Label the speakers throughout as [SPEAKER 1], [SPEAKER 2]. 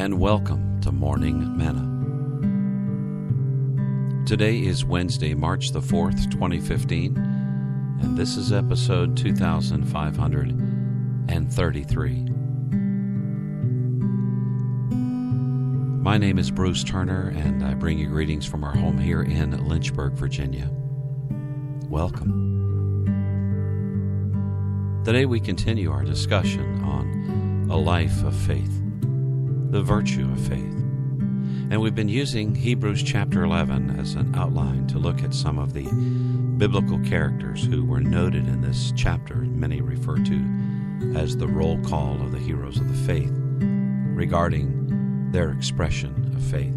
[SPEAKER 1] And welcome to Morning Manna. Today is Wednesday, March the 4th, 2015, and this is episode 2533. My name is Bruce Turner, and I bring you greetings from our home here in Lynchburg, Virginia. Welcome. Today we continue our discussion on a life of faith, the virtue of faith. And we've been using Hebrews chapter 11 as an outline to look at some of the biblical characters who were noted in this chapter, many refer to as the roll call of the heroes of the faith, regarding their expression of faith.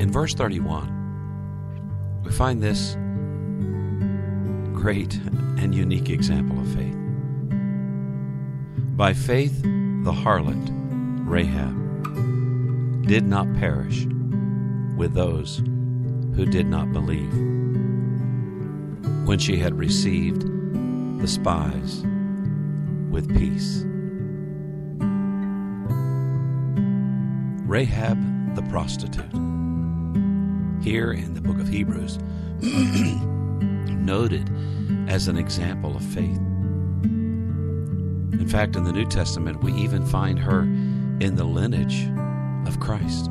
[SPEAKER 1] In verse 31, we find this great and unique example of faith. By faith, the harlot, Rahab, did not perish with those who did not believe. When she had received the spies with peace. Rahab the prostitute. Here in the book of Hebrews, noted as an example of faith. In fact, in the New Testament, we even find her in the lineage of Christ.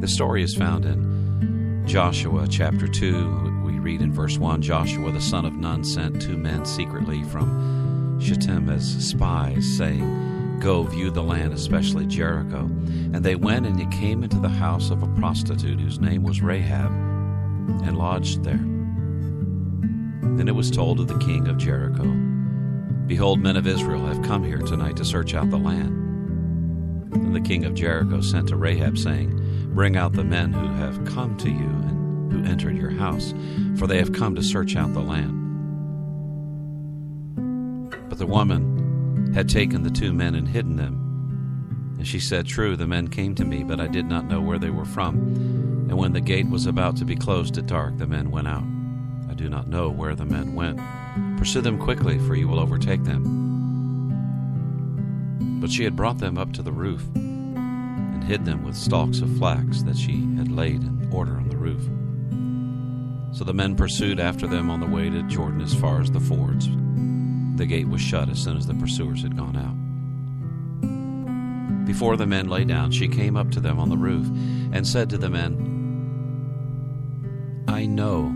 [SPEAKER 1] The story is found in Joshua chapter 2. We read in verse 1 Joshua the son of Nun sent two men secretly from Shittim as spies, saying, Go view the land, especially Jericho. And they went and they came into the house of a prostitute whose name was Rahab and lodged there. Then it was told to the king of Jericho, Behold, men of Israel have come here tonight to search out the land. And the king of Jericho sent to Rahab, saying, Bring out the men who have come to you and who entered your house, for they have come to search out the land. But the woman had taken the two men and hidden them. And she said, True, the men came to me, but I did not know where they were from. And when the gate was about to be closed at dark, the men went out. I do not know where the men went. Pursue them quickly, for you will overtake them. But she had brought them up to the roof and hid them with stalks of flax that she had laid in order on the roof. So the men pursued after them on the way to Jordan as far as the fords. The gate was shut as soon as the pursuers had gone out. Before the men lay down, she came up to them on the roof and said to the men, I know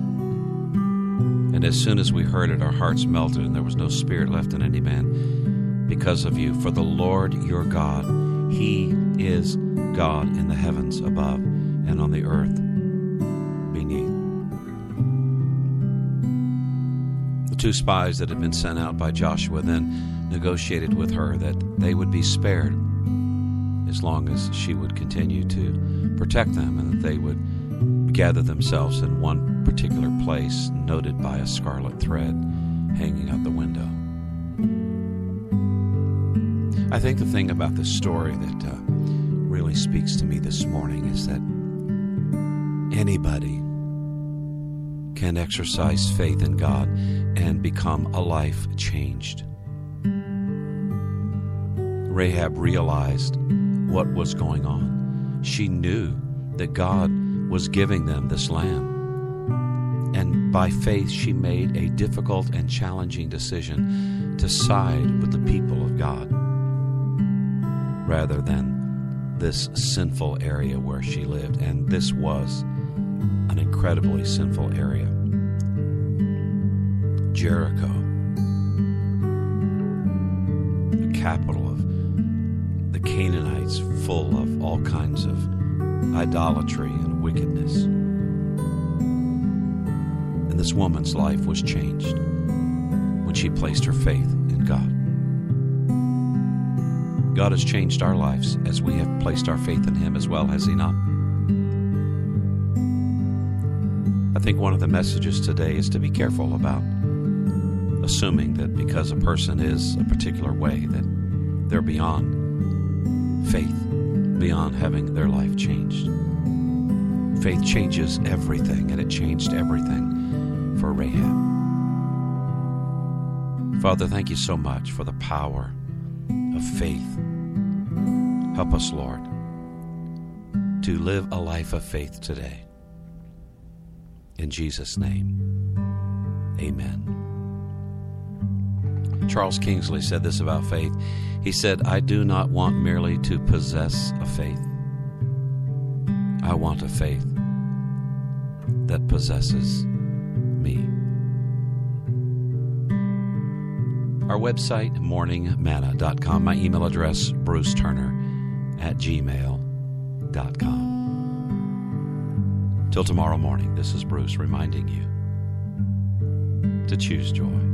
[SPEAKER 1] And as soon as we heard it, our hearts melted, and there was no spirit left in any man because of you. For the Lord your God, He is God in the heavens above and on the earth beneath. The two spies that had been sent out by Joshua then negotiated with her that they would be spared as long as she would continue to protect them and that they would gather themselves in one particular place noted by a scarlet thread hanging out the window. I think the thing about this story that uh, really speaks to me this morning is that anybody can exercise faith in God and become a life changed. Rahab realized what was going on. She knew that God was giving them this land. And by faith, she made a difficult and challenging decision to side with the people of God rather than this sinful area where she lived. And this was an incredibly sinful area. Jericho, the capital of the Canaanites, full of all kinds of idolatry and wickedness. This woman's life was changed when she placed her faith in God. God has changed our lives as we have placed our faith in Him as well, has He not? I think one of the messages today is to be careful about assuming that because a person is a particular way that they're beyond faith, beyond having their life changed. Faith changes everything, and it changed everything for Rahab. Father, thank you so much for the power of faith. Help us, Lord, to live a life of faith today. In Jesus' name, amen. Charles Kingsley said this about faith. He said, I do not want merely to possess a faith. I want a faith that possesses me. Our website, morningmanna.com. My email address, Bruce Turner at gmail.com. Till tomorrow morning, this is Bruce reminding you to choose joy.